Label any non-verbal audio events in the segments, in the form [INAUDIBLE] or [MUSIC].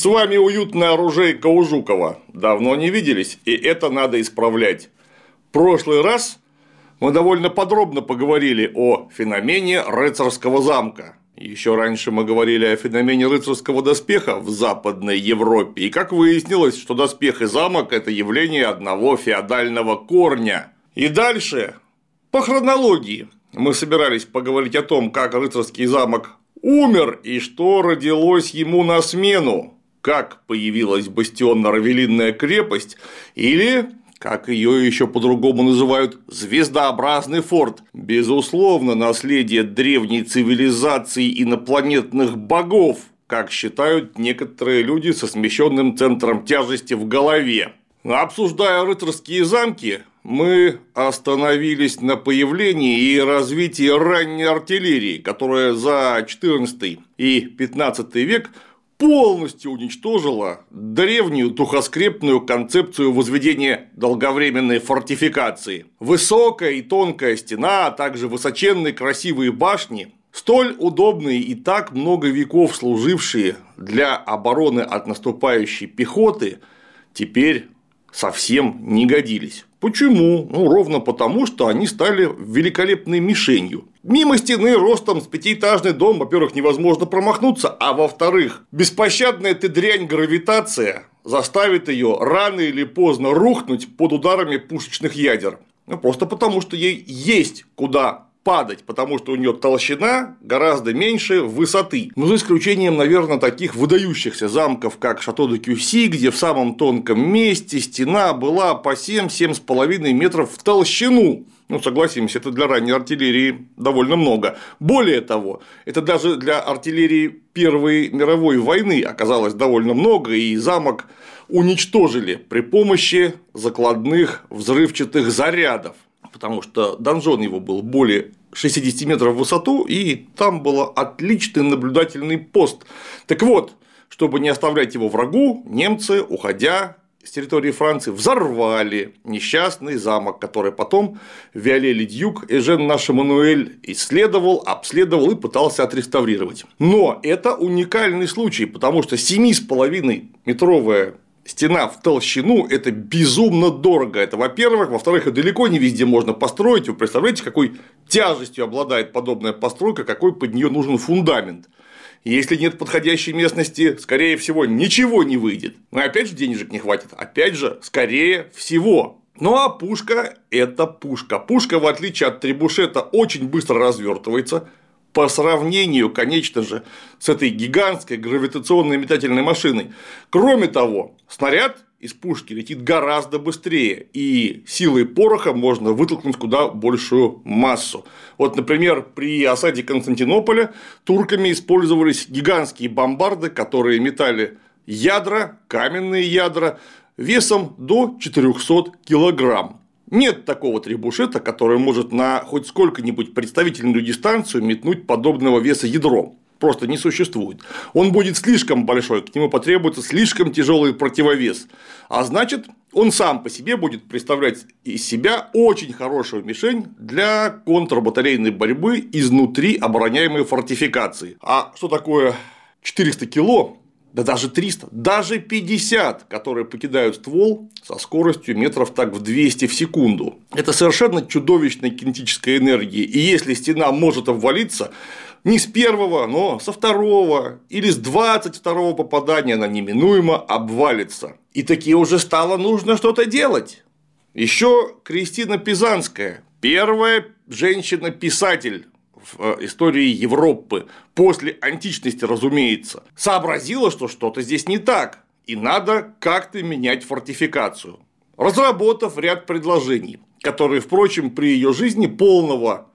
С вами уютная оружейка у Жукова. Давно не виделись, и это надо исправлять. Прошлый раз мы довольно подробно поговорили о феномене рыцарского замка. Еще раньше мы говорили о феномене рыцарского доспеха в Западной Европе, и как выяснилось, что доспех и замок – это явление одного феодального корня. И дальше, по хронологии, мы собирались поговорить о том, как рыцарский замок умер и что родилось ему на смену как появилась бастионно-равелинная крепость, или, как ее еще по-другому называют, звездообразный форт. Безусловно, наследие древней цивилизации инопланетных богов, как считают некоторые люди со смещенным центром тяжести в голове. Обсуждая рыцарские замки, мы остановились на появлении и развитии ранней артиллерии, которая за XIV и XV век полностью уничтожила древнюю духоскрепную концепцию возведения долговременной фортификации. Высокая и тонкая стена, а также высоченные красивые башни, столь удобные и так много веков служившие для обороны от наступающей пехоты, теперь совсем не годились. Почему? Ну, ровно потому, что они стали великолепной мишенью. Мимо стены ростом с пятиэтажный дом, во-первых, невозможно промахнуться, а во-вторых, беспощадная ты дрянь гравитация заставит ее рано или поздно рухнуть под ударами пушечных ядер. Ну, просто потому, что ей есть куда падать, потому что у нее толщина гораздо меньше высоты. Ну, за исключением, наверное, таких выдающихся замков, как Шато де Кюси, где в самом тонком месте стена была по 7-7,5 метров в толщину. Ну, согласимся, это для ранней артиллерии довольно много. Более того, это даже для артиллерии Первой мировой войны оказалось довольно много, и замок уничтожили при помощи закладных взрывчатых зарядов потому что донжон его был более 60 метров в высоту, и там был отличный наблюдательный пост. Так вот, чтобы не оставлять его врагу, немцы, уходя с территории Франции, взорвали несчастный замок, который потом Виолели Дьюк Эжен наш Эммануэль исследовал, обследовал и пытался отреставрировать. Но это уникальный случай, потому что 7,5 метровая стена в толщину – это безумно дорого. Это, во-первых. Во-вторых, и далеко не везде можно построить. Вы представляете, какой тяжестью обладает подобная постройка, какой под нее нужен фундамент. Если нет подходящей местности, скорее всего, ничего не выйдет. Но опять же, денежек не хватит. Опять же, скорее всего. Ну а пушка – это пушка. Пушка, в отличие от трибушета, очень быстро развертывается, по сравнению, конечно же, с этой гигантской гравитационной метательной машиной. Кроме того, снаряд из пушки летит гораздо быстрее, и силой пороха можно вытолкнуть куда большую массу. Вот, например, при осаде Константинополя турками использовались гигантские бомбарды, которые метали ядра, каменные ядра, весом до 400 килограмм. Нет такого трибушета, который может на хоть сколько-нибудь представительную дистанцию метнуть подобного веса ядром. Просто не существует. Он будет слишком большой, к нему потребуется слишком тяжелый противовес. А значит, он сам по себе будет представлять из себя очень хорошую мишень для контрбатарейной борьбы изнутри обороняемой фортификации. А что такое 400 кило да даже 300, даже 50, которые покидают ствол со скоростью метров так в 200 в секунду. Это совершенно чудовищная кинетическая энергия, и если стена может обвалиться, не с первого, но со второго или с двадцать второго попадания она неминуемо обвалится. И таки уже стало нужно что-то делать. Еще Кристина Пизанская, первая женщина-писатель в э, истории Европы, после античности, разумеется, сообразила, что что-то здесь не так, и надо как-то менять фортификацию, разработав ряд предложений, которые, впрочем, при ее жизни полного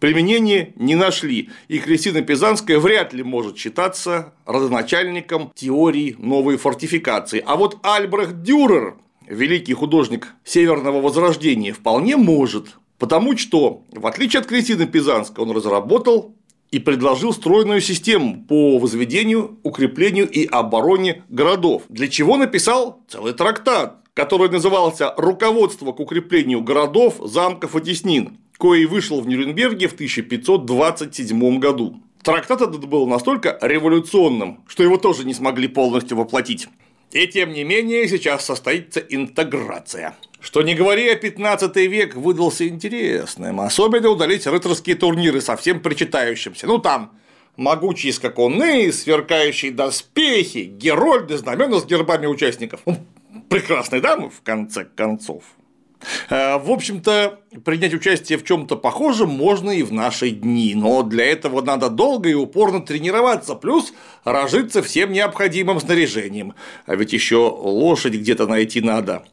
применения не нашли, и Кристина Пизанская вряд ли может считаться родоначальником теории новой фортификации. А вот Альбрехт Дюрер, великий художник Северного Возрождения, вполне может. Потому что, в отличие от Кристины Пизанской, он разработал и предложил стройную систему по возведению, укреплению и обороне городов, для чего написал целый трактат, который назывался «Руководство к укреплению городов, замков и теснин», кое вышел в Нюрнберге в 1527 году. Трактат этот был настолько революционным, что его тоже не смогли полностью воплотить. И тем не менее сейчас состоится интеграция. Что не говори, а 15 век выдался интересным, особенно удалить рыцарские турниры совсем причитающимся. Ну там могучие скакуны, сверкающие доспехи, герольды, знамена с гербами участников. Ну, прекрасные дамы, в конце концов. Э, в общем-то, принять участие в чем-то похожем можно и в наши дни, но для этого надо долго и упорно тренироваться, плюс разжиться всем необходимым снаряжением. А ведь еще лошадь где-то найти надо.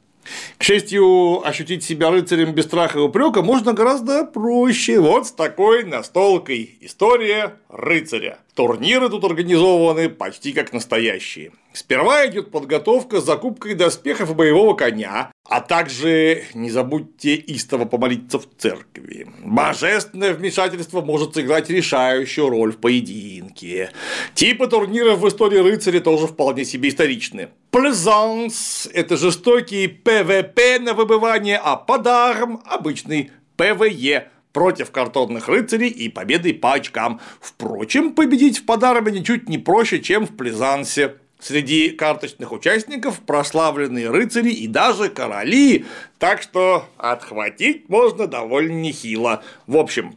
К счастью, ощутить себя рыцарем без страха и упрека можно гораздо проще. Вот с такой настолкой. История рыцаря. Турниры тут организованы почти как настоящие. Сперва идет подготовка с закупкой доспехов и боевого коня, а также не забудьте истово помолиться в церкви. Божественное вмешательство может сыграть решающую роль в поединке. Типы турниров в истории рыцаря тоже вполне себе историчны. Plaisance – это жестокий PvP на выбывание, а pas d'armes – обычный PvE против картонных рыцарей и победой по очкам. Впрочем, победить в pas d'armes е ничуть не проще, чем в Plaisance е. Среди картонных участников прославленные рыцари и даже короли, так что отхватить можно довольно нехило. В общем,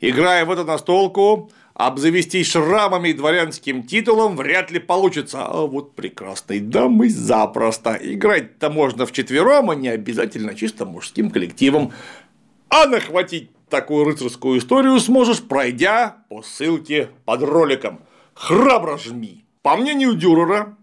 играя в эту настолку, обзавестись шрамами и дворянским титулом вряд ли получится, а вот прекрасной дамы запросто. Играть-то можно вчетвером, а не обязательно чисто мужским коллективом. А нахватить такую рыцарскую историю сможешь, пройдя по ссылке под роликом. Храбро жми! По мнению Дюрера,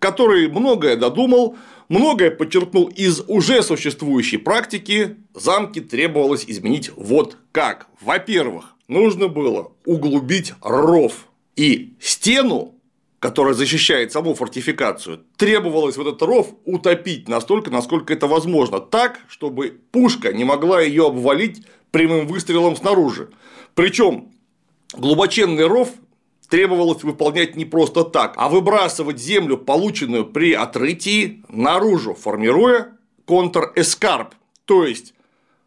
который многое додумал, многое подчеркнул из уже существующей практики, замки требовалось изменить вот как. Во-первых, нужно было углубить ров и стену, которая защищает саму фортификацию, требовалось вот этот ров утопить настолько, насколько это возможно, так, чтобы пушка не могла ее обвалить прямым выстрелом снаружи. Причем глубоченный ров требовалось выполнять не просто так, а выбрасывать землю, полученную при отрытии, наружу, формируя контр-эскарп, то есть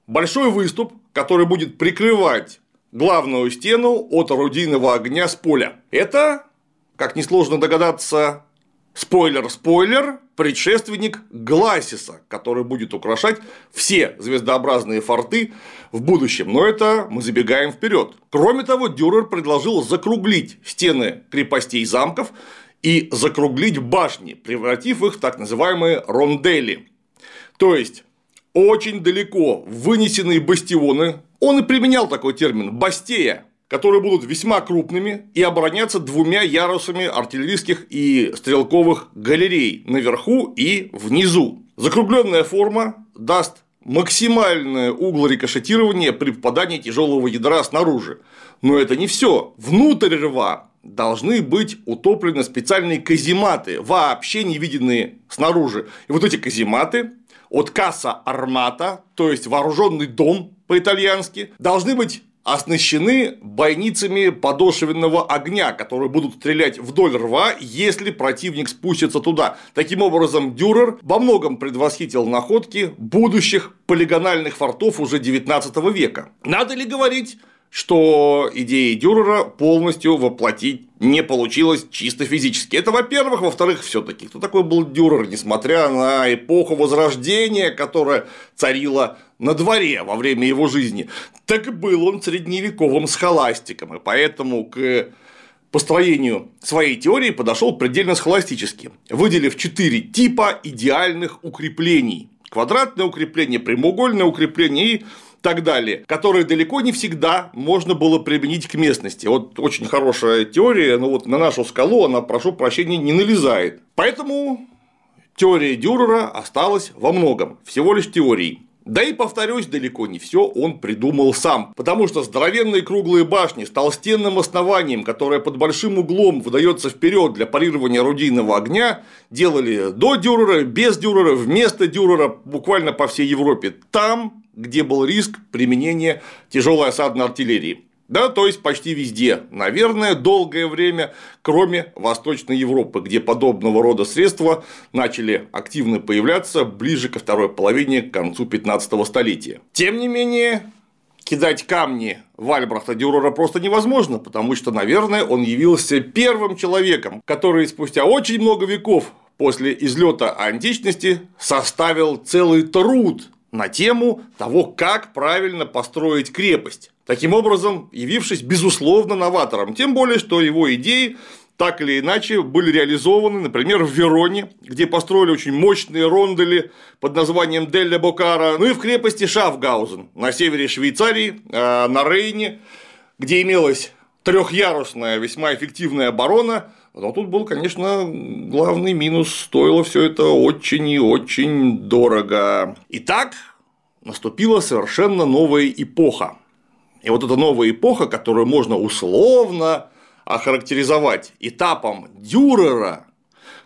большой выступ, который будет прикрывать главную стену от орудийного огня с поля. Это, как несложно догадаться, Спойлер-спойлер, предшественник Гласиса, который будет украшать все звездообразные форты в будущем. Но это мы забегаем вперед. Кроме того, Дюрер предложил закруглить стены крепостей замков и закруглить башни, превратив их в так называемые рондели. То есть очень далеко вынесенные бастионы, он и применял такой термин – бастея, которые будут весьма крупными и обороняться двумя ярусами артиллерийских и стрелковых галерей наверху и внизу. Закругленная форма даст максимальное угол рикошетирования при попадании тяжелого ядра снаружи. Но это не все. Внутрь рва должны быть утоплены специальные казематы, вообще не виденные снаружи. И вот эти казематы от касса армата, то есть вооруженный дом по-итальянски, должны быть оснащены бойницами подошвенного огня, которые будут стрелять вдоль рва, если противник спустится туда. Таким образом, Дюрер во многом предвосхитил находки будущих полигональных фортов уже 19 века. Надо ли говорить, что идеи Дюрера полностью воплотить не получилось чисто физически. Это, во-первых. Во-вторых, все таки кто такой был Дюрер, несмотря на эпоху Возрождения, которая царила на дворе во время его жизни. Так был он средневековым схоластиком, и поэтому к построению своей теории подошел предельно схоластически, выделив четыре типа идеальных укреплений. Квадратное укрепление, прямоугольное укрепление и так далее, которые далеко не всегда можно было применить к местности. Вот очень хорошая теория, но вот на нашу скалу она, прошу прощения, не налезает. Поэтому теория Дюрера осталась во многом, всего лишь теорией. Да и, повторюсь, далеко не все он придумал сам, потому что здоровенные круглые башни с толстенным основанием, которое под большим углом выдается вперед для парирования орудийного огня, делали до Дюрера, без Дюрера, вместо Дюрера буквально по всей Европе. Там где был риск применения тяжелой осадной артиллерии. Да, то есть почти везде, наверное, долгое время, кроме Восточной Европы, где подобного рода средства начали активно появляться ближе ко второй половине к концу 15 столетия. Тем не менее, кидать камни в Альбрахта Дюрера просто невозможно, потому что, наверное, он явился первым человеком, который спустя очень много веков после излета античности составил целый труд на тему того, как правильно построить крепость. Таким образом, явившись безусловно новатором, тем более, что его идеи так или иначе были реализованы, например, в Вероне, где построили очень мощные рондели под названием Делля Бокара, ну и в крепости Шафгаузен на севере Швейцарии, э, на Рейне, где имелась трехярусная весьма эффективная оборона, но тут был, конечно, главный минус, стоило все это очень и очень дорого. Итак, наступила совершенно новая эпоха. И вот эта новая эпоха, которую можно условно охарактеризовать этапом Дюрера,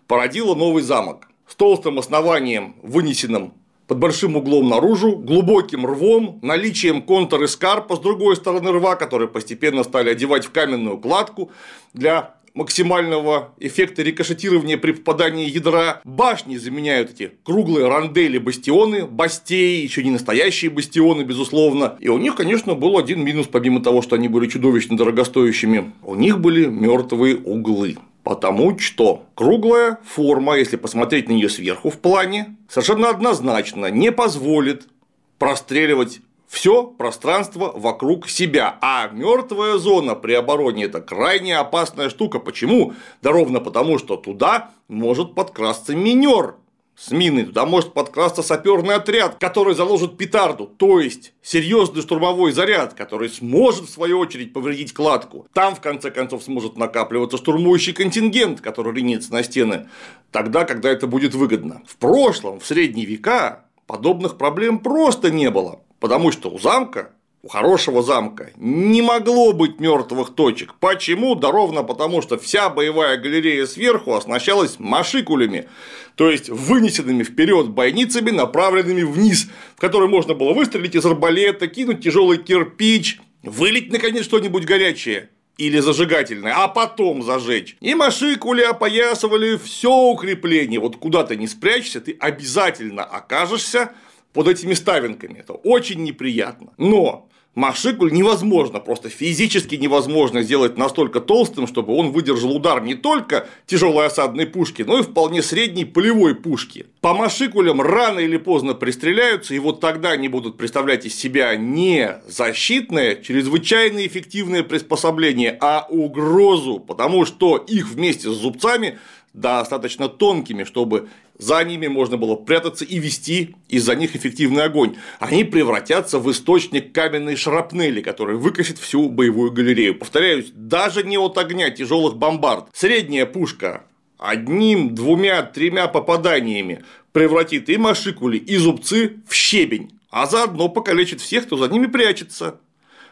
породила новый замок. С толстым основанием, вынесенным под большим углом наружу, глубоким рвом, наличием контур эскарпа с другой стороны рва, которые постепенно стали одевать в каменную кладку для максимального эффекта рикошетирования при попадании ядра. Башни заменяют эти круглые рандели бастионы, бастеи, еще не настоящие бастионы, безусловно. И у них, конечно, был один минус, помимо того, что они были чудовищно дорогостоящими. У них были мертвые углы. Потому что круглая форма, если посмотреть на нее сверху в плане, совершенно однозначно не позволит простреливать все пространство вокруг себя. А мертвая зона при обороне это крайне опасная штука. Почему? Да ровно потому, что туда может подкрасться минер с миной, туда может подкрасться саперный отряд, который заложит петарду, то есть серьезный штурмовой заряд, который сможет в свою очередь повредить кладку. Там в конце концов сможет накапливаться штурмующий контингент, который ринется на стены, тогда, когда это будет выгодно. В прошлом, в средние века, подобных проблем просто не было. Потому что у замка, у хорошего замка не могло быть мертвых точек. Почему? Да ровно потому, что вся боевая галерея сверху оснащалась машикулями, то есть вынесенными вперед бойницами, направленными вниз, в которые можно было выстрелить из арбалета, кинуть тяжелый кирпич, вылить наконец что-нибудь горячее или зажигательное, а потом зажечь. И машикули опоясывали все укрепление. Вот куда ты не спрячешься, ты обязательно окажешься под этими ставинками. Это очень неприятно. Но Машикуль невозможно, просто физически невозможно сделать настолько толстым, чтобы он выдержал удар не только тяжелой осадной пушки, но и вполне средней полевой пушки. По машикулям рано или поздно пристреляются, и вот тогда они будут представлять из себя не защитное, чрезвычайно эффективное приспособление, а угрозу, потому что их вместе с зубцами достаточно тонкими, чтобы за ними можно было прятаться и вести из-за них эффективный огонь. Они превратятся в источник каменной шрапнели, который выкосит всю боевую галерею. Повторяюсь, даже не от огня тяжелых бомбард. Средняя пушка одним, двумя, тремя попаданиями превратит и машикули, и зубцы в щебень, а заодно покалечит всех, кто за ними прячется.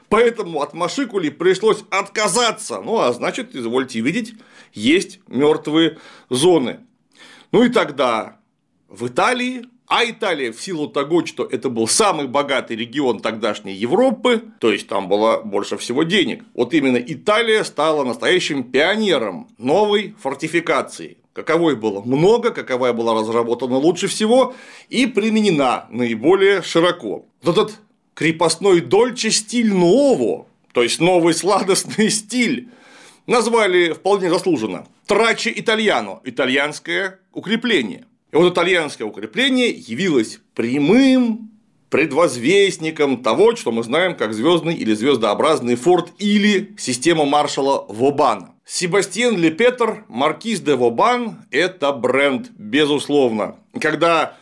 Поэтому от Машикули пришлось отказаться. Ну, а значит, извольте видеть, есть мертвые зоны. Ну и тогда в Италии, а Италия в силу того, что это был самый богатый регион тогдашней Европы, то есть там было больше всего денег, вот именно Италия стала настоящим пионером новой фортификации. Каковой было много, каковая была разработана лучше всего и применена наиболее широко. Вот этот крепостной дольче стиль нового, то есть новый сладостный стиль, назвали вполне заслуженно Траче Итальяно – итальянское укрепление. И вот итальянское укрепление явилось прямым предвозвестником того, что мы знаем как звездный или звездообразный форт или система маршала Вобана. Себастьен Лепетер, маркиз де Вобан – это бренд, безусловно. Когда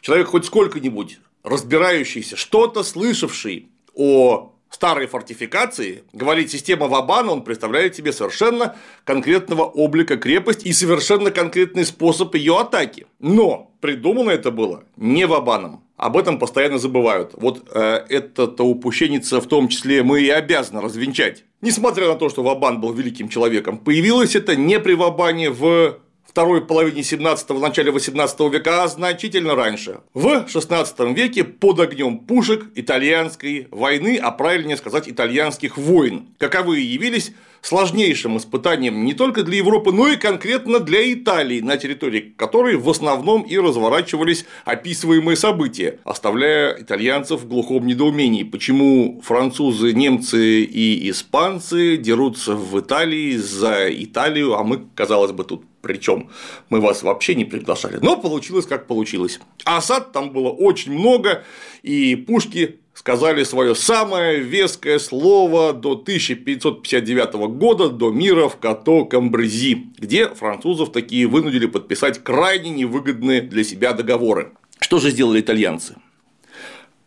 человек хоть сколько-нибудь разбирающийся, что-то слышавший о старой фортификации, говорит система Вабан, он представляет себе совершенно конкретного облика крепость и совершенно конкретный способ ее атаки. Но придумано это было не Вабаном. Об этом постоянно забывают. Вот э, это-то упущенница в том числе мы и обязаны развенчать. Несмотря на то, что Вабан был великим человеком, появилось это не при Вабане в второй половине 17-го, начале 18 века, а значительно раньше. В 16 веке под огнем пушек итальянской войны, а правильнее сказать итальянских войн, каковые явились сложнейшим испытанием не только для Европы, но и конкретно для Италии, на территории которой в основном и разворачивались описываемые события, оставляя итальянцев в глухом недоумении, почему французы, немцы и испанцы дерутся в Италии за Италию, а мы, казалось бы, тут причем мы вас вообще не приглашали. Но получилось как получилось. А осад там было очень много, и пушки сказали свое самое веское слово до 1559 года, до мира в Като-Камбрези, где французов такие вынудили подписать крайне невыгодные для себя договоры. Что же сделали итальянцы?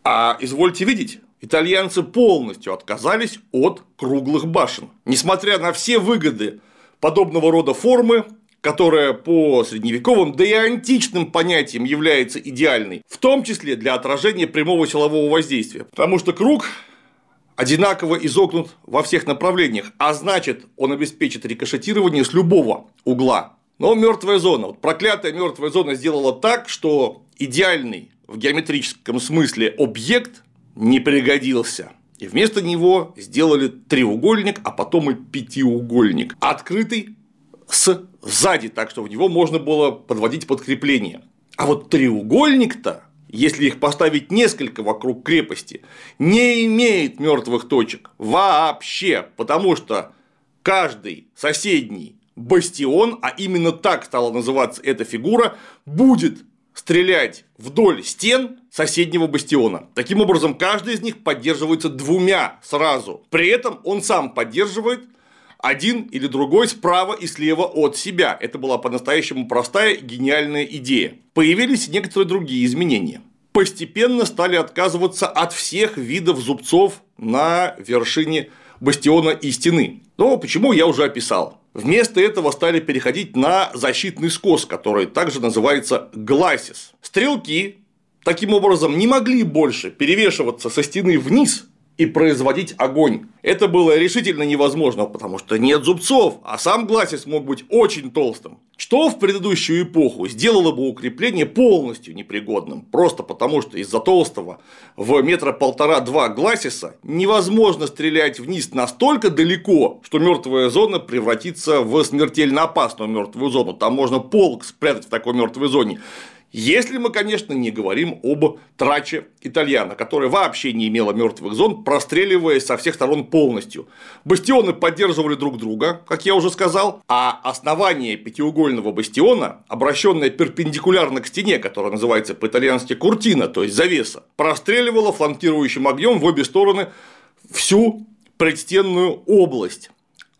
А извольте видеть, итальянцы полностью отказались от круглых башен. Несмотря на все выгоды подобного рода формы, которая по средневековым, да и античным понятиям является идеальной, в том числе для отражения прямого силового воздействия. Потому что круг одинаково изогнут во всех направлениях, а значит, он обеспечит рикошетирование с любого угла. Но мертвая зона, вот проклятая мертвая зона сделала так, что идеальный в геометрическом смысле объект не пригодился. И вместо него сделали треугольник, а потом и пятиугольник, открытый с сзади, так что в него можно было подводить подкрепление. А вот треугольник-то, если их поставить несколько вокруг крепости, не имеет мертвых точек вообще, потому что каждый соседний бастион, а именно так стала называться эта фигура, будет стрелять вдоль стен соседнего бастиона. Таким образом, каждый из них поддерживается двумя сразу. При этом он сам поддерживает один или другой справа и слева от себя. Это была по-настоящему простая гениальная идея. Появились некоторые другие изменения. Постепенно стали отказываться от всех видов зубцов на вершине бастиона и стены. Но почему я уже описал. Вместо этого стали переходить на защитный скос, который также называется гласис. Стрелки таким образом не могли больше перевешиваться со стены вниз и производить огонь. Это было решительно невозможно, потому что нет зубцов, а сам гласис мог быть очень толстым. Что в предыдущую эпоху сделало бы укрепление полностью непригодным, просто потому что из-за толстого в метра полтора-два гласиса невозможно стрелять вниз настолько далеко, что мертвая зона превратится в смертельно опасную мертвую зону. Там можно полк спрятать в такой мертвой зоне. Если мы, конечно, не говорим об траче итальяна, которая вообще не имела мертвых зон, простреливаясь со всех сторон полностью. Бастионы поддерживали друг друга, как я уже сказал, а основание пятиугольного бастиона, обращенное перпендикулярно к стене, которая называется по-итальянски куртина, то есть завеса, простреливало фланкирующим огнем в обе стороны всю предстенную область.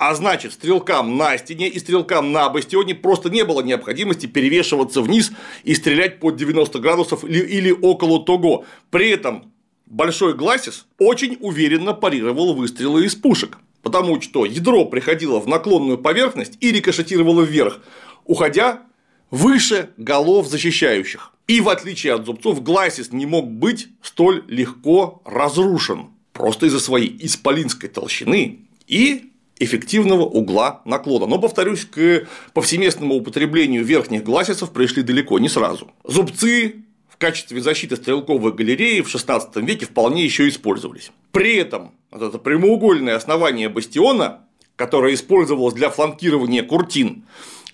А значит, стрелкам на стене и стрелкам на бастионе просто не было необходимости перевешиваться вниз и стрелять под 90 градусов или около того. При этом большой гласис очень уверенно парировал выстрелы из пушек, потому что ядро приходило в наклонную поверхность и рикошетировало вверх, уходя выше голов защищающих. И в отличие от зубцов, гласис не мог быть столь легко разрушен просто из-за своей исполинской толщины и эффективного угла наклона. Но, повторюсь, к повсеместному употреблению верхних гласисов пришли далеко не сразу. Зубцы в качестве защиты стрелковой галереи в XVI веке вполне еще использовались. При этом вот это прямоугольное основание бастиона, которое использовалось для фланкирования куртин,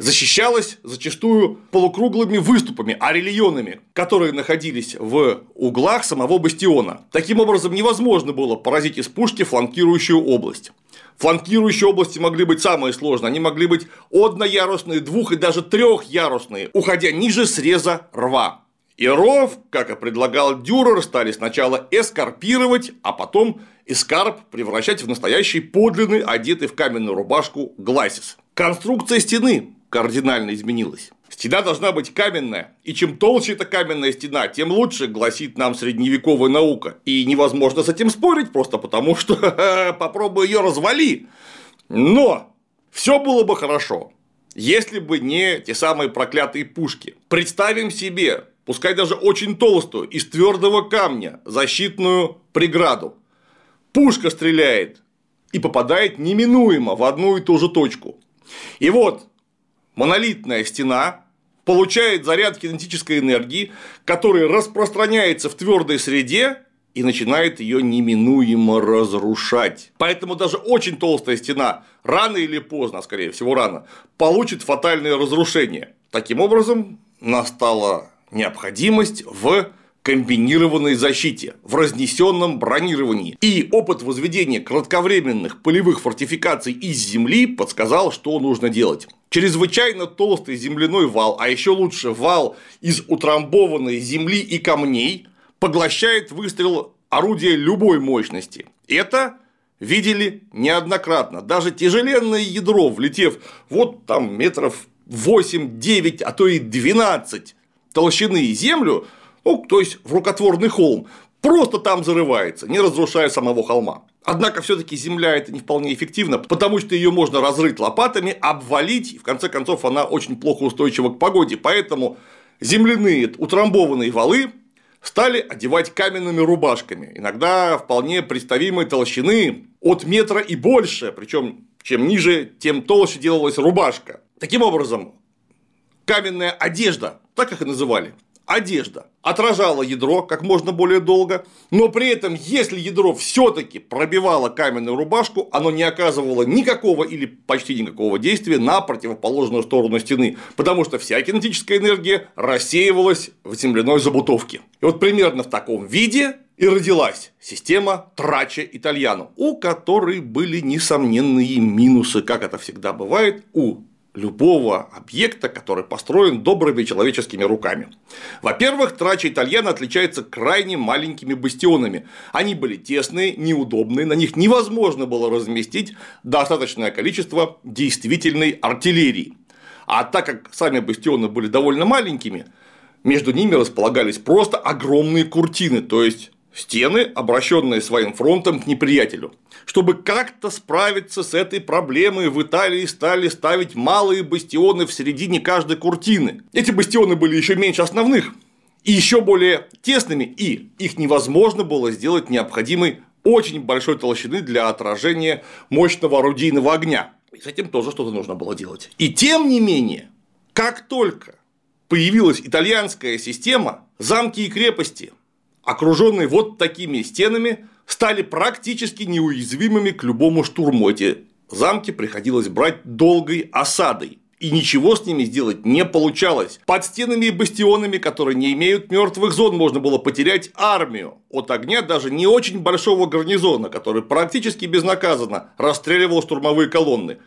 защищалось зачастую полукруглыми выступами, арельонами, которые находились в углах самого бастиона. Таким образом, невозможно было поразить из пушки фланкирующую область. Фланкирующие области могли быть самые сложные, они могли быть одноярусные, двух- и даже трехярусные, уходя ниже среза рва. И ров, как и предлагал Дюрер, стали сначала эскарпировать, а потом эскарп превращать в настоящий подлинный, одетый в каменную рубашку гласис. Конструкция стены кардинально изменилась. Стена должна быть каменная, и чем толще эта каменная стена, тем лучше, гласит нам средневековая наука. И невозможно с этим спорить, просто потому что [LAUGHS] попробуй ее развали. Но все было бы хорошо, если бы не те самые проклятые пушки. Представим себе, пускай даже очень толстую, из твердого камня, защитную преграду. Пушка стреляет и попадает неминуемо в одну и ту же точку. И вот монолитная стена получает заряд кинетической энергии, который распространяется в твердой среде и начинает ее неминуемо разрушать. Поэтому даже очень толстая стена рано или поздно, а скорее всего рано, получит фатальное разрушение. Таким образом, настала необходимость в комбинированной защите, в разнесенном бронировании. И опыт возведения кратковременных полевых фортификаций из земли подсказал, что нужно делать. Чрезвычайно толстый земляной вал, а еще лучше вал из утрамбованной земли и камней, поглощает выстрел орудия любой мощности. Это видели неоднократно. Даже тяжеленное ядро, влетев вот там метров 8-9, а то и 12 толщины землю, ну, то есть в рукотворный холм, просто там зарывается, не разрушая самого холма. Однако все-таки земля это не вполне эффективно, потому что ее можно разрыть лопатами, обвалить, и в конце концов она очень плохо устойчива к погоде. Поэтому земляные утрамбованные валы стали одевать каменными рубашками, иногда вполне представимой толщины от метра и больше, причем чем ниже, тем толще делалась рубашка. Таким образом, каменная одежда, так их и называли, одежда отражала ядро как можно более долго, но при этом, если ядро все-таки пробивало каменную рубашку, оно не оказывало никакого или почти никакого действия на противоположную сторону стены, потому что вся кинетическая энергия рассеивалась в земляной забутовке. И вот примерно в таком виде и родилась система Трача Итальяно, у которой были несомненные минусы, как это всегда бывает у любого объекта, который построен добрыми человеческими руками. Во-первых, трача итальяна отличается крайне маленькими бастионами. Они были тесные, неудобные, на них невозможно было разместить достаточное количество действительной артиллерии. А так как сами бастионы были довольно маленькими, между ними располагались просто огромные куртины, то есть стены, обращенные своим фронтом к неприятелю. Чтобы как-то справиться с этой проблемой, в Италии стали ставить малые бастионы в середине каждой куртины. Эти бастионы были еще меньше основных и еще более тесными, и их невозможно было сделать необходимой очень большой толщины для отражения мощного орудийного огня. И с этим тоже что-то нужно было делать. И тем не менее, как только появилась итальянская система, замки и крепости окруженные вот такими стенами, стали практически неуязвимыми к любому штурму. Эти замки приходилось брать долгой осадой. И ничего с ними сделать не получалось. Под стенами и бастионами, которые не имеют мертвых зон, можно было потерять армию от огня даже не очень большого гарнизона, который практически безнаказанно расстреливал штурмовые колонны.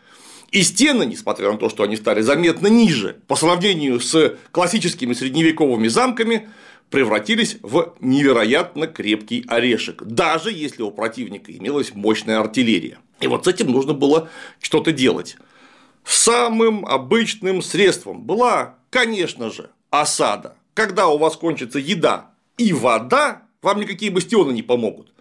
И стены, несмотря на то, что они стали заметно ниже по сравнению с классическими средневековыми замками, превратились в невероятно крепкий орешек, даже если у противника имелась мощная артиллерия. И вот с этим нужно было что-то делать. Самым обычным средством была, конечно же, осада. Когда у вас кончится еда и вода, вам никакие бастионы не помогут.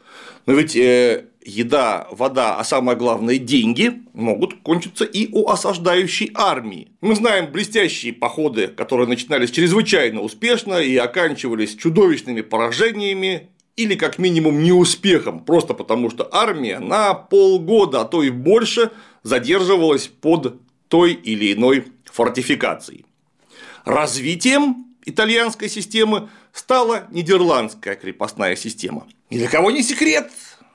Но ведь э, еда, вода, а самое главное деньги могут кончиться и у осаждающей армии. Мы знаем блестящие походы, которые начинались чрезвычайно успешно и оканчивались чудовищными поражениями или как минимум неуспехом, просто потому что армия на полгода, а то и больше задерживалась под той или иной фортификацией. Развитием итальянской системы стала нидерландская крепостная система. И для кого не секрет,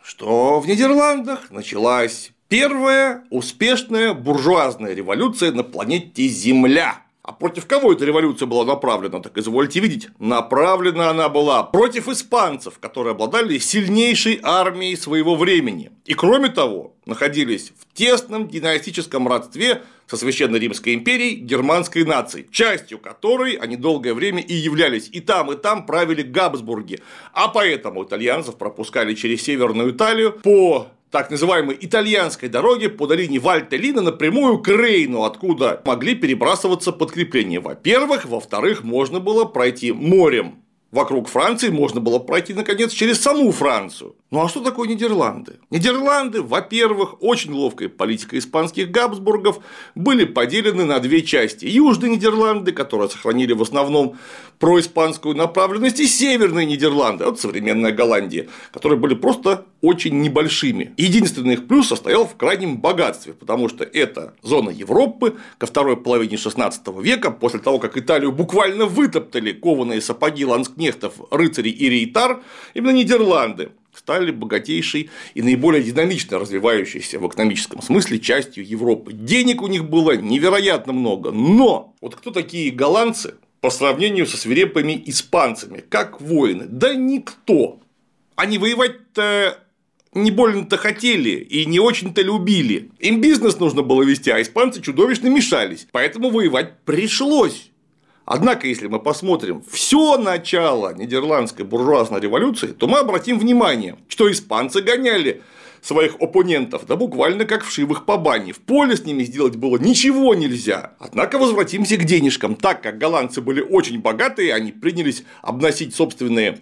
что в Нидерландах началась первая успешная буржуазная революция на планете Земля. А против кого эта революция была направлена, так извольте видеть, направлена она была против испанцев, которые обладали сильнейшей армией своего времени. И кроме того, находились в тесном династическом родстве со Священной Римской империей германской нации, частью которой они долгое время и являлись. И там, и там правили Габсбурги. А поэтому итальянцев пропускали через Северную Италию по так называемой итальянской дороге по долине Вальтелина напрямую к Рейну, откуда могли перебрасываться подкрепления. Во-первых, во-вторых, можно было пройти морем вокруг Франции можно было пройти, наконец, через саму Францию. Ну а что такое Нидерланды? Нидерланды, во-первых, очень ловкая политика испанских Габсбургов, были поделены на две части. Южные Нидерланды, которые сохранили в основном происпанскую направленность, и северные Нидерланды, вот современная Голландия, которые были просто очень небольшими. Единственный их плюс состоял в крайнем богатстве, потому что это зона Европы ко второй половине XVI века, после того, как Италию буквально вытоптали кованые сапоги ланскнехтов, рыцарей и рейтар, именно Нидерланды стали богатейшей и наиболее динамично развивающейся в экономическом смысле частью Европы. Денег у них было невероятно много, но вот кто такие голландцы по сравнению со свирепыми испанцами, как воины? Да никто. Они воевать-то не больно-то хотели и не очень-то любили. Им бизнес нужно было вести, а испанцы чудовищно мешались. Поэтому воевать пришлось. Однако, если мы посмотрим все начало нидерландской буржуазной революции, то мы обратим внимание, что испанцы гоняли своих оппонентов, да буквально как вшивых по бане. В поле с ними сделать было ничего нельзя. Однако возвратимся к денежкам. Так как голландцы были очень богатые, они принялись обносить собственные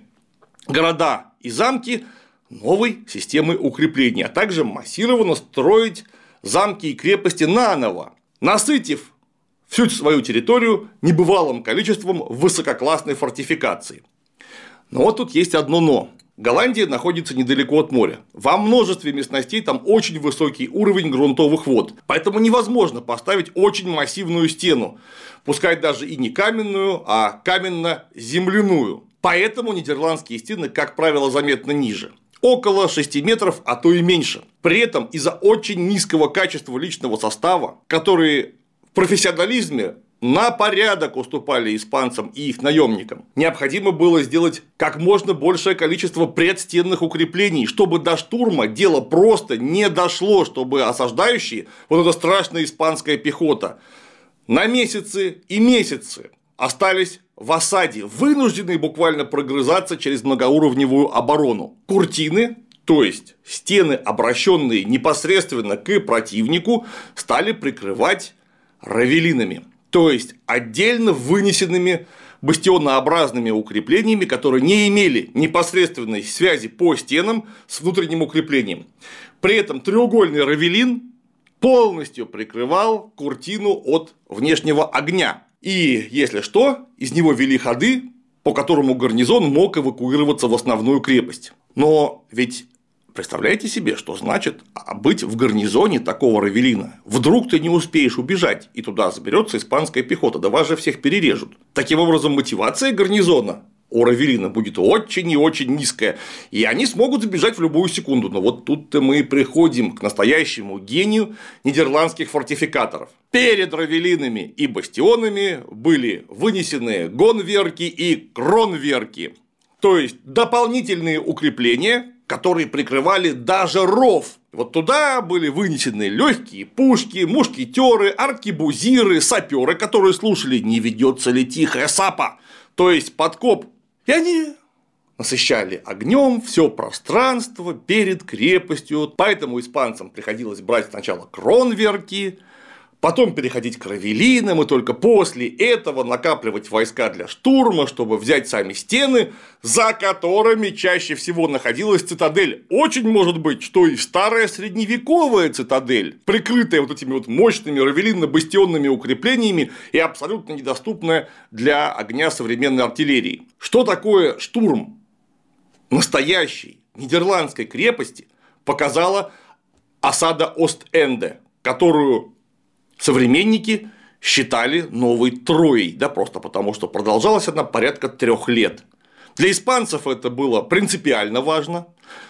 города и замки новой системой укрепления, а также массированно строить замки и крепости наново, насытив всю свою территорию небывалым количеством высококлассной фортификации. Но вот тут есть одно но. Голландия находится недалеко от моря. Во множестве местностей там очень высокий уровень грунтовых вод, поэтому невозможно поставить очень массивную стену, пускай даже и не каменную, а каменно-земляную. Поэтому нидерландские стены, как правило, заметно ниже около 6 метров, а то и меньше. При этом из-за очень низкого качества личного состава, которые в профессионализме на порядок уступали испанцам и их наемникам. Необходимо было сделать как можно большее количество предстенных укреплений, чтобы до штурма дело просто не дошло, чтобы осаждающие, вот эта страшная испанская пехота, на месяцы и месяцы остались в осаде, вынуждены буквально прогрызаться через многоуровневую оборону. Куртины, то есть стены, обращенные непосредственно к противнику, стали прикрывать равелинами, то есть отдельно вынесенными бастионообразными укреплениями, которые не имели непосредственной связи по стенам с внутренним укреплением. При этом треугольный равелин полностью прикрывал куртину от внешнего огня. И, если что, из него вели ходы, по которому гарнизон мог эвакуироваться в основную крепость. Но ведь Представляете себе, что значит быть в гарнизоне такого равелина? Вдруг ты не успеешь убежать, и туда заберется испанская пехота, да вас же всех перережут. Таким образом, мотивация гарнизона у Равелина будет очень и очень низкая, и они смогут забежать в любую секунду. Но вот тут-то мы приходим к настоящему гению нидерландских фортификаторов. Перед Равелинами и бастионами были вынесены гонверки и кронверки, то есть дополнительные укрепления, которые прикрывали даже ров. Вот туда были вынесены легкие пушки, мушкетеры, аркебузиры, саперы, которые слушали, не ведется ли тихая сапа, то есть подкоп и они насыщали огнем все пространство перед крепостью, поэтому испанцам приходилось брать сначала кронверки, потом переходить к равелинам, и только после этого накапливать войска для штурма, чтобы взять сами стены, за которыми чаще всего находилась цитадель. Очень может быть, что и старая средневековая цитадель, прикрытая вот этими вот мощными равелинно-бастионными укреплениями и абсолютно недоступная для огня современной артиллерии. Что такое штурм настоящей нидерландской крепости показала осада Ост-Энде, которую современники считали новой Троей, да просто потому, что продолжалась она порядка трех лет. Для испанцев это было принципиально важно.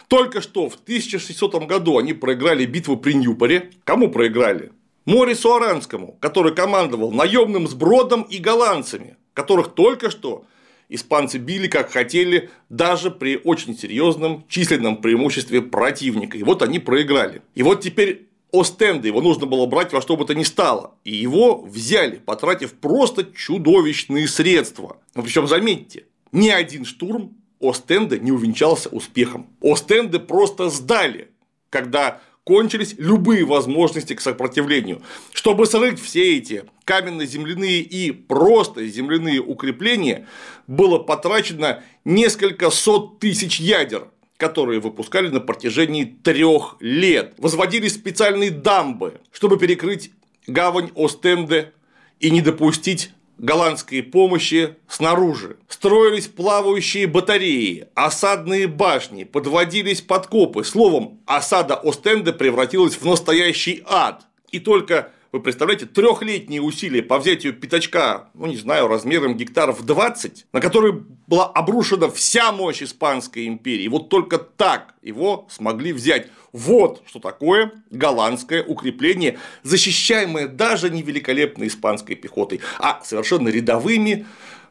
Только что в 1600 году они проиграли битву при Ньюпоре. Кому проиграли? Морису Аранскому, который командовал наемным сбродом и голландцами, которых только что испанцы били как хотели, даже при очень серьезном численном преимуществе противника. И вот они проиграли. И вот теперь Остенда, его нужно было брать во что бы то ни стало. И его взяли, потратив просто чудовищные средства. Но причем заметьте, ни один штурм Остенда не увенчался успехом. Остенды просто сдали, когда кончились любые возможности к сопротивлению. Чтобы срыть все эти каменно-земляные и просто земляные укрепления, было потрачено несколько сот тысяч ядер, которые выпускали на протяжении трех лет. Возводили специальные дамбы, чтобы перекрыть гавань Остенде и не допустить голландской помощи снаружи. Строились плавающие батареи, осадные башни, подводились подкопы. Словом, осада Остенда превратилась в настоящий ад. И только вы представляете, трехлетние усилия по взятию пятачка, ну не знаю, размером гектаров 20, на который была обрушена вся мощь Испанской империи. Вот только так его смогли взять. Вот что такое голландское укрепление, защищаемое даже не великолепной испанской пехотой, а совершенно рядовыми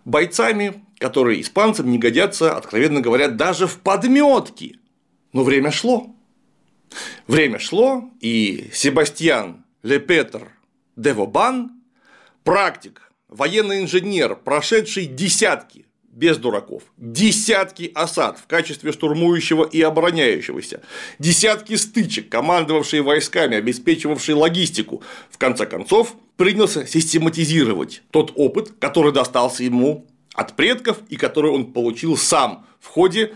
бойцами, которые испанцам не годятся, откровенно говоря, даже в подметки. Но время шло. Время шло, и Себастьян Лепетр Девобан, практик, военный инженер, прошедший десятки, без дураков, десятки осад в качестве штурмующего и обороняющегося, десятки стычек, командовавший войсками, обеспечивавший логистику, в конце концов принялся систематизировать тот опыт, который достался ему от предков и который он получил сам в ходе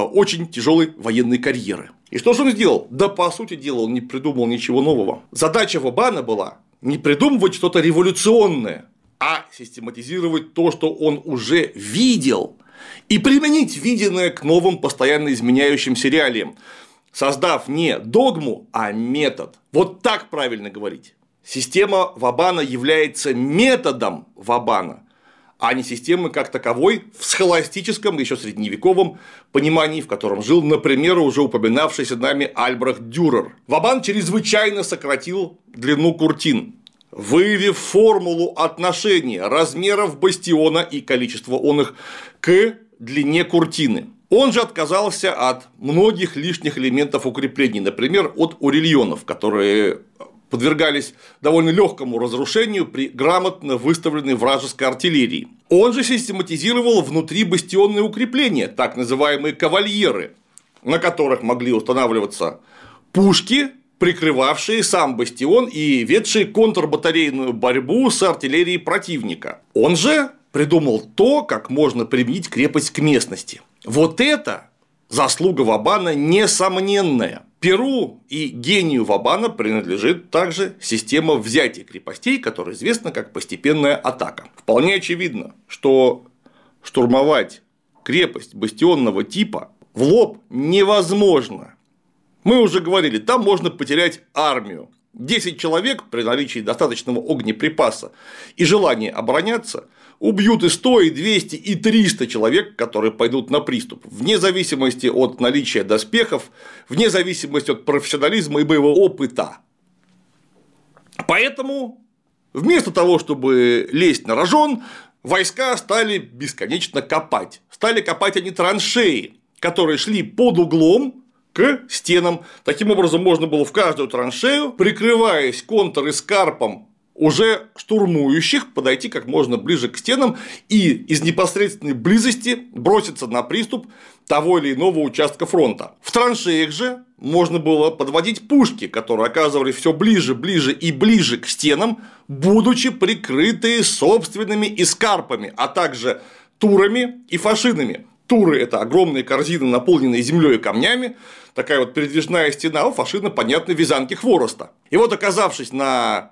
очень тяжелой военной карьеры. И что же он сделал? Да, по сути дела, он не придумал ничего нового. Задача Вабана была не придумывать что-то революционное, а систематизировать то, что он уже видел, и применить виденное к новым постоянно изменяющимся реалиям, создав не догму, а метод. Вот так правильно говорить. Система Вабана является методом Вабана, а не системой как таковой в схоластическом, еще средневековом понимании, в котором жил, например, уже упоминавшийся нами Альбрехт Дюрер. Вабан чрезвычайно сократил длину куртин, выявив формулу отношения размеров бастиона и количества он их к длине куртины. Он же отказался от многих лишних элементов укреплений, например, от урильонов, которые подвергались довольно легкому разрушению при грамотно выставленной вражеской артиллерии. Он же систематизировал внутри бастионные укрепления, так называемые кавальеры, на которых могли устанавливаться пушки, прикрывавшие сам бастион и ведшие контрбатарейную борьбу с артиллерией противника. Он же придумал то, как можно применить крепость к местности. Вот это заслуга Вабана несомненная. Перу и гению Вабана принадлежит также система взятия крепостей, которая известна как постепенная атака. Вполне очевидно, что штурмовать крепость бастионного типа в лоб невозможно мы уже говорили, там можно потерять армию. 10 человек при наличии достаточного огнеприпаса и желания обороняться убьют и 100, и 200, и 300 человек, которые пойдут на приступ, вне зависимости от наличия доспехов, вне зависимости от профессионализма и боевого опыта. Поэтому вместо того, чтобы лезть на рожон, войска стали бесконечно копать. Стали копать они траншеи, которые шли под углом к стенам. Таким образом, можно было в каждую траншею, прикрываясь контр-эскарпом уже штурмующих, подойти как можно ближе к стенам и из непосредственной близости броситься на приступ того или иного участка фронта. В траншеях же можно было подводить пушки, которые оказывались все ближе, ближе и ближе к стенам, будучи прикрытые собственными эскарпами, а также турами и фашинами. Туры – это огромные корзины, наполненные землей и камнями, такая вот передвижная стена, у фашина, понятно, вязанки хвороста. И вот, оказавшись на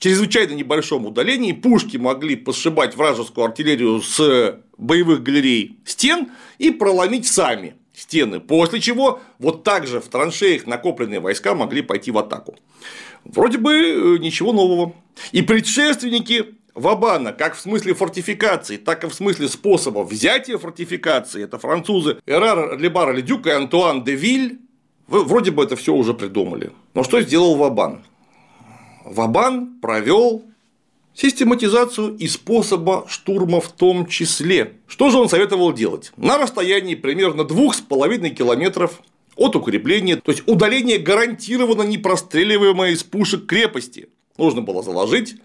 чрезвычайно небольшом удалении, пушки могли посшибать вражескую артиллерию с боевых галерей стен и проломить сами стены, после чего вот так же в траншеях накопленные войска могли пойти в атаку. Вроде бы э, ничего нового. И предшественники Вабана, как в смысле фортификации, так и в смысле способа взятия фортификации, это французы Эрар Лебар Ледюк и Антуан де Виль, вроде бы это все уже придумали. Но что сделал Вабан? Вабан провел систематизацию и способа штурма в том числе. Что же он советовал делать? На расстоянии примерно двух с половиной километров от укрепления, то есть удаление гарантированно непростреливаемое из пушек крепости, нужно было заложить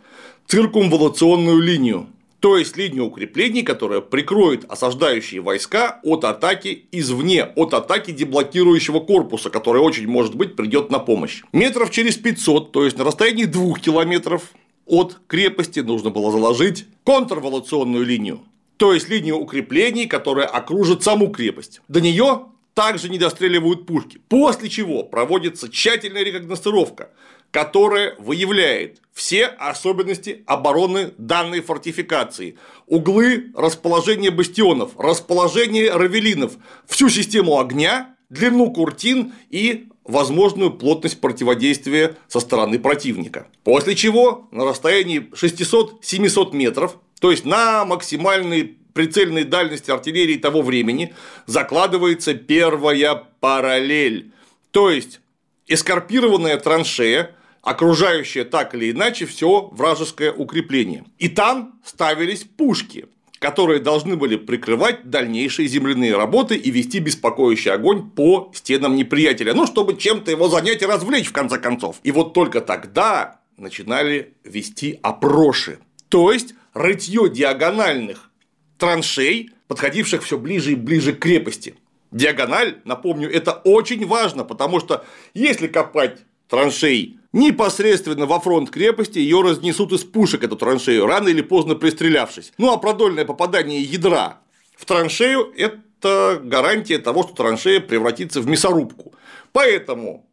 циркумволационную линию, то есть линию укреплений, которая прикроет осаждающие войска от атаки извне, от атаки деблокирующего корпуса, который очень может быть придет на помощь. Метров через 500, то есть на расстоянии 2 километров от крепости нужно было заложить контрволационную линию, то есть линию укреплений, которая окружит саму крепость. До нее также не достреливают пушки, после чего проводится тщательная рекогностировка, которая выявляет все особенности обороны данной фортификации, углы расположения бастионов, расположение равелинов, всю систему огня, длину куртин и возможную плотность противодействия со стороны противника. После чего на расстоянии 600-700 метров, то есть на максимальной прицельной дальности артиллерии того времени, закладывается первая параллель, то есть эскарпированная траншея, окружающее так или иначе все вражеское укрепление. И там ставились пушки, которые должны были прикрывать дальнейшие земляные работы и вести беспокоящий огонь по стенам неприятеля, ну, чтобы чем-то его занять и развлечь в конце концов. И вот только тогда начинали вести опроши, то есть рытье диагональных траншей, подходивших все ближе и ближе к крепости. Диагональ, напомню, это очень важно, потому что если копать траншей непосредственно во фронт крепости, ее разнесут из пушек, эту траншею, рано или поздно пристрелявшись. Ну а продольное попадание ядра в траншею – это гарантия того, что траншея превратится в мясорубку. Поэтому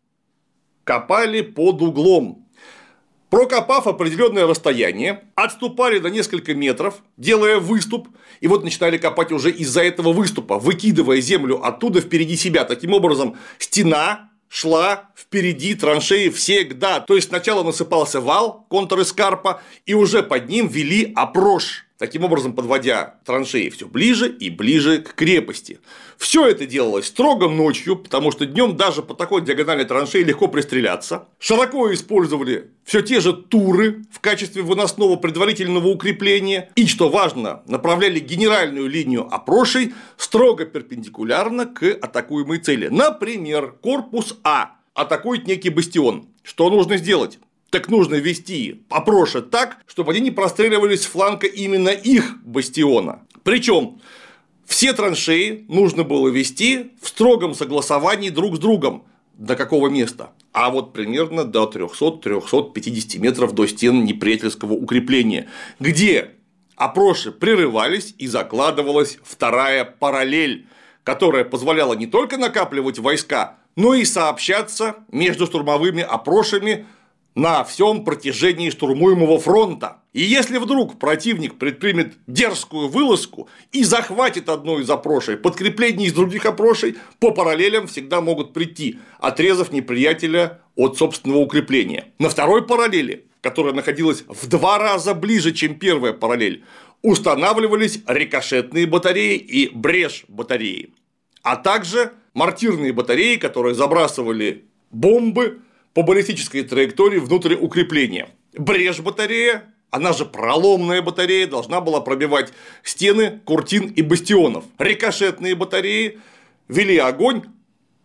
копали под углом. Прокопав определенное расстояние, отступали на несколько метров, делая выступ, и вот начинали копать уже из-за этого выступа, выкидывая землю оттуда впереди себя. Таким образом, стена шла впереди траншеи всегда. То есть сначала насыпался вал контр-эскарпа, и уже под ним вели опрош таким образом подводя траншеи все ближе и ближе к крепости. Все это делалось строго ночью, потому что днем даже по такой диагональной траншеи легко пристреляться. Широко использовали все те же туры в качестве выносного предварительного укрепления. И, что важно, направляли генеральную линию опрошей строго перпендикулярно к атакуемой цели. Например, корпус А атакует некий бастион. Что нужно сделать? так нужно вести попроше так, чтобы они не простреливались с фланга именно их бастиона. Причем все траншеи нужно было вести в строгом согласовании друг с другом. До какого места? А вот примерно до 300-350 метров до стен неприятельского укрепления, где опроши прерывались и закладывалась вторая параллель, которая позволяла не только накапливать войска, но и сообщаться между штурмовыми опрошами на всем протяжении штурмуемого фронта. И если вдруг противник предпримет дерзкую вылазку и захватит одну из опрошей, подкрепления из других опрошей по параллелям всегда могут прийти, отрезав неприятеля от собственного укрепления. На второй параллели, которая находилась в два раза ближе, чем первая параллель, устанавливались рикошетные батареи и брешь батареи, а также мортирные батареи, которые забрасывали бомбы по баллистической траектории внутрь укрепления. Брешь батарея, она же проломная батарея, должна была пробивать стены, куртин и бастионов. Рикошетные батареи вели огонь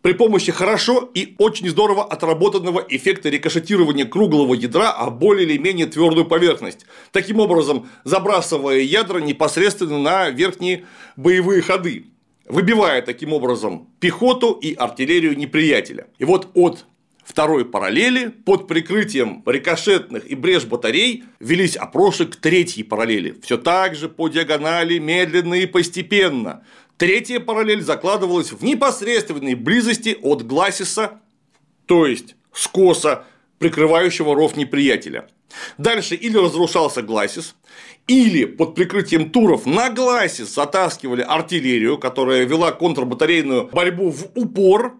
при помощи хорошо и очень здорово отработанного эффекта рикошетирования круглого ядра о более или менее твердую поверхность, таким образом забрасывая ядра непосредственно на верхние боевые ходы, выбивая таким образом пехоту и артиллерию неприятеля. И вот от второй параллели под прикрытием рикошетных и брешь батарей велись опроши к третьей параллели. Все так же по диагонали, медленно и постепенно. Третья параллель закладывалась в непосредственной близости от гласиса, то есть скоса, прикрывающего ров неприятеля. Дальше или разрушался гласис, или под прикрытием туров на гласис затаскивали артиллерию, которая вела контрбатарейную борьбу в упор,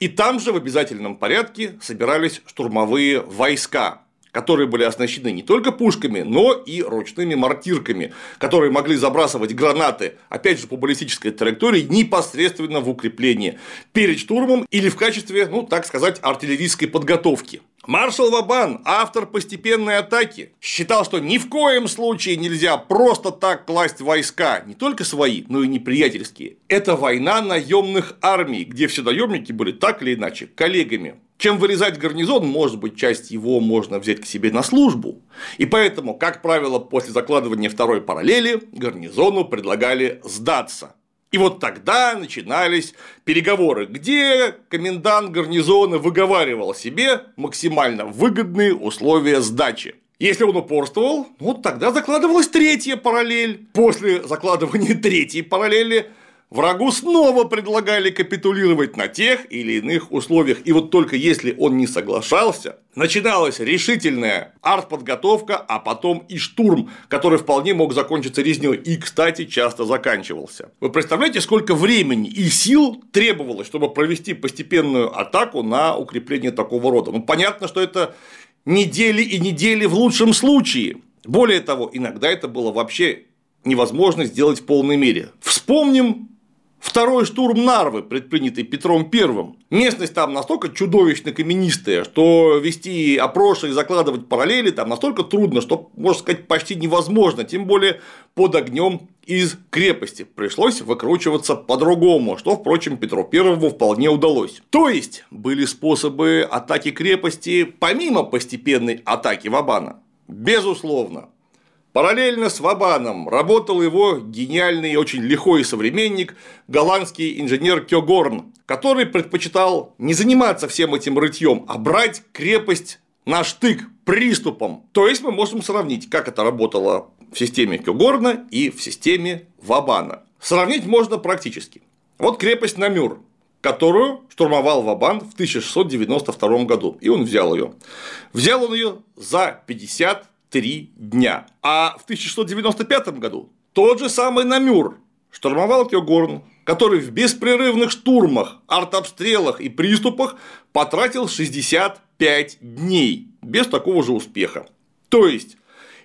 и там же в обязательном порядке собирались штурмовые войска, которые были оснащены не только пушками, но и ручными мортирками, которые могли забрасывать гранаты, опять же, по баллистической траектории непосредственно в укрепление перед штурмом или в качестве, ну, так сказать, артиллерийской подготовки. Маршал Вабан, автор постепенной атаки, считал, что ни в коем случае нельзя просто так класть войска, не только свои, но и неприятельские. Это война наемных армий, где все наемники были так или иначе коллегами. Чем вырезать гарнизон, может быть, часть его можно взять к себе на службу. И поэтому, как правило, после закладывания второй параллели гарнизону предлагали сдаться. И вот тогда начинались переговоры, где комендант гарнизона выговаривал себе максимально выгодные условия сдачи. Если он упорствовал, ну тогда закладывалась третья параллель. После закладывания [LAUGHS] третьей параллели врагу снова предлагали капитулировать на тех или иных условиях. И вот только если он не соглашался, начиналась решительная артподготовка, а потом и штурм, который вполне мог закончиться резней. И, кстати, часто заканчивался. Вы представляете, сколько времени и сил требовалось, чтобы провести постепенную атаку на укрепление такого рода? Ну, понятно, что это недели и недели в лучшем случае. Более того, иногда это было вообще невозможно сделать в полной мере. Вспомним Второй штурм Нарвы, предпринятый Петром I. Местность там настолько чудовищно каменистая, что вести опросы и закладывать параллели там настолько трудно, что, можно сказать, почти невозможно, тем более под огнем из крепости. Пришлось выкручиваться по-другому, что, впрочем, Петру Первому вполне удалось. То есть, были способы атаки крепости помимо постепенной атаки Вабана? Безусловно. Параллельно с Вабаном работал его гениальный и очень лихой современник, голландский инженер Кёгорн, который предпочитал не заниматься всем этим рытьем, а брать крепость на штык приступом. То есть мы можем сравнить, как это работало в системе Кёгорна и в системе Вабана. Сравнить можно практически. Вот крепость Намюр, которую штурмовал Вабан в 1692 году, и он взял ее. Взял он ее за 50 три дня. А в 1695 году тот же самый Намюр штурмовал Кёгорн, который в беспрерывных штурмах, артобстрелах и приступах потратил 65 дней без такого же успеха. То есть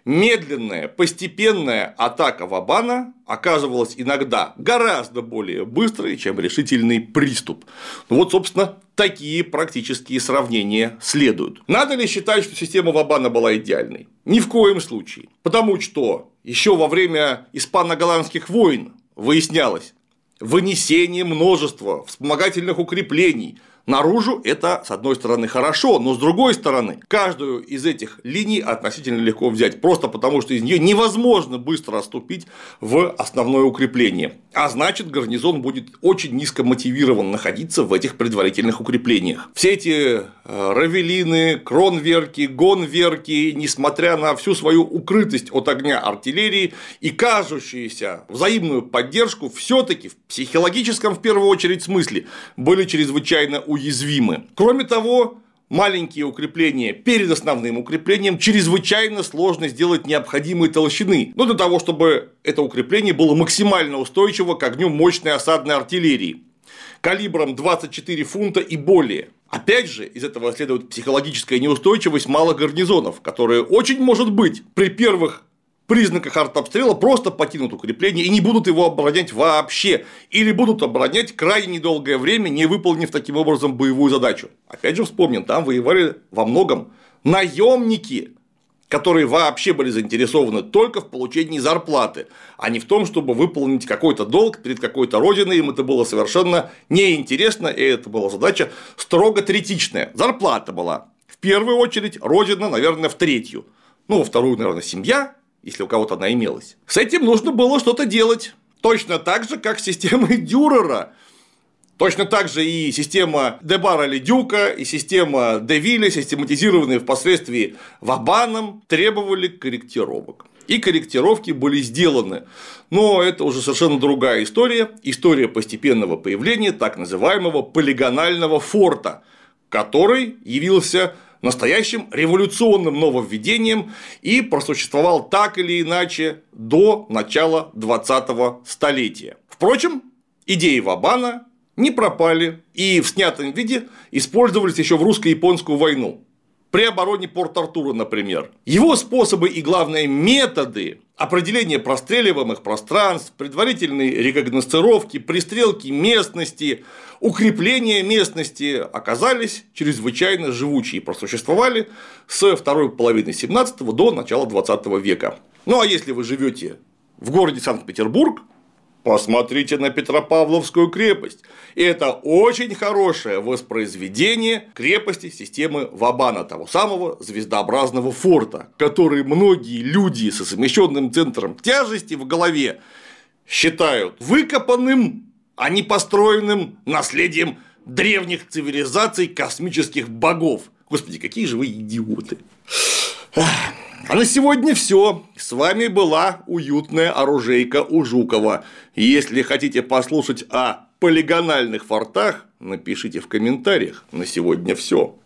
медленная, постепенная атака Вабана оказывалась иногда гораздо более быстрой, чем решительный приступ. Ну вот, собственно, такие практические сравнения следуют. Надо ли считать, что система Вабана была идеальной? Ни в коем случае. Потому что еще во время испано-голландских войн выяснялось, вынесение множества вспомогательных укреплений Наружу это, с одной стороны, хорошо, но с другой стороны, каждую из этих линий относительно легко взять, просто потому что из нее невозможно быстро отступить в основное укрепление. А значит, гарнизон будет очень низко мотивирован находиться в этих предварительных укреплениях. Все эти э, равелины, кронверки, гонверки, несмотря на всю свою укрытость от огня артиллерии и кажущуюся взаимную поддержку, все таки в психологическом, в первую очередь, смысле были чрезвычайно уязвимы. Кроме того, маленькие укрепления перед основным укреплением чрезвычайно сложно сделать необходимой толщины, но для того, чтобы это укрепление было максимально устойчиво к огню мощной осадной артиллерии калибром 24 фунта и более. Опять же, из этого следует психологическая неустойчивость малых гарнизонов, которые очень может быть при первых признаках артобстрела просто покинут укрепление и не будут его оборонять вообще, или будут оборонять крайне недолгое время, не выполнив таким образом боевую задачу. Опять же вспомним, там воевали во многом наемники, которые вообще были заинтересованы только в получении зарплаты, а не в том, чтобы выполнить какой-то долг перед какой-то родиной, им это было совершенно неинтересно, и это была задача строго третичная. Зарплата была в первую очередь, родина, наверное, в третью. Ну, во вторую, наверное, семья, если у кого-то она имелась. С этим нужно было что-то делать. Точно так же, как с системой [LAUGHS] Дюрера. Точно так же и система Дебара Ледюка, и система Девиля, систематизированные впоследствии Вабаном, требовали корректировок. И корректировки были сделаны. Но это уже совершенно другая история. История постепенного появления так называемого полигонального форта, который явился настоящим революционным нововведением и просуществовал так или иначе до начала 20-го столетия. Впрочем, идеи Вабана не пропали и в снятом виде использовались еще в русско-японскую войну. При обороне Порт-Артура, например. Его способы и, главное, методы определения простреливаемых пространств, предварительной рекогносцировки, пристрелки местности, укрепления местности оказались чрезвычайно живучие и просуществовали с второй половины 17 до начала 20 века. Ну а если вы живете в городе Санкт-Петербург, Посмотрите на Петропавловскую крепость. Это очень хорошее воспроизведение крепости системы Вабана, того самого звездообразного форта, который многие люди со совмещенным центром тяжести в голове считают выкопанным, а не построенным наследием древних цивилизаций космических богов. Господи, какие же вы идиоты. А на сегодня все. С вами была уютная оружейка у Жукова. Если хотите послушать о полигональных фортах, напишите в комментариях. На сегодня все.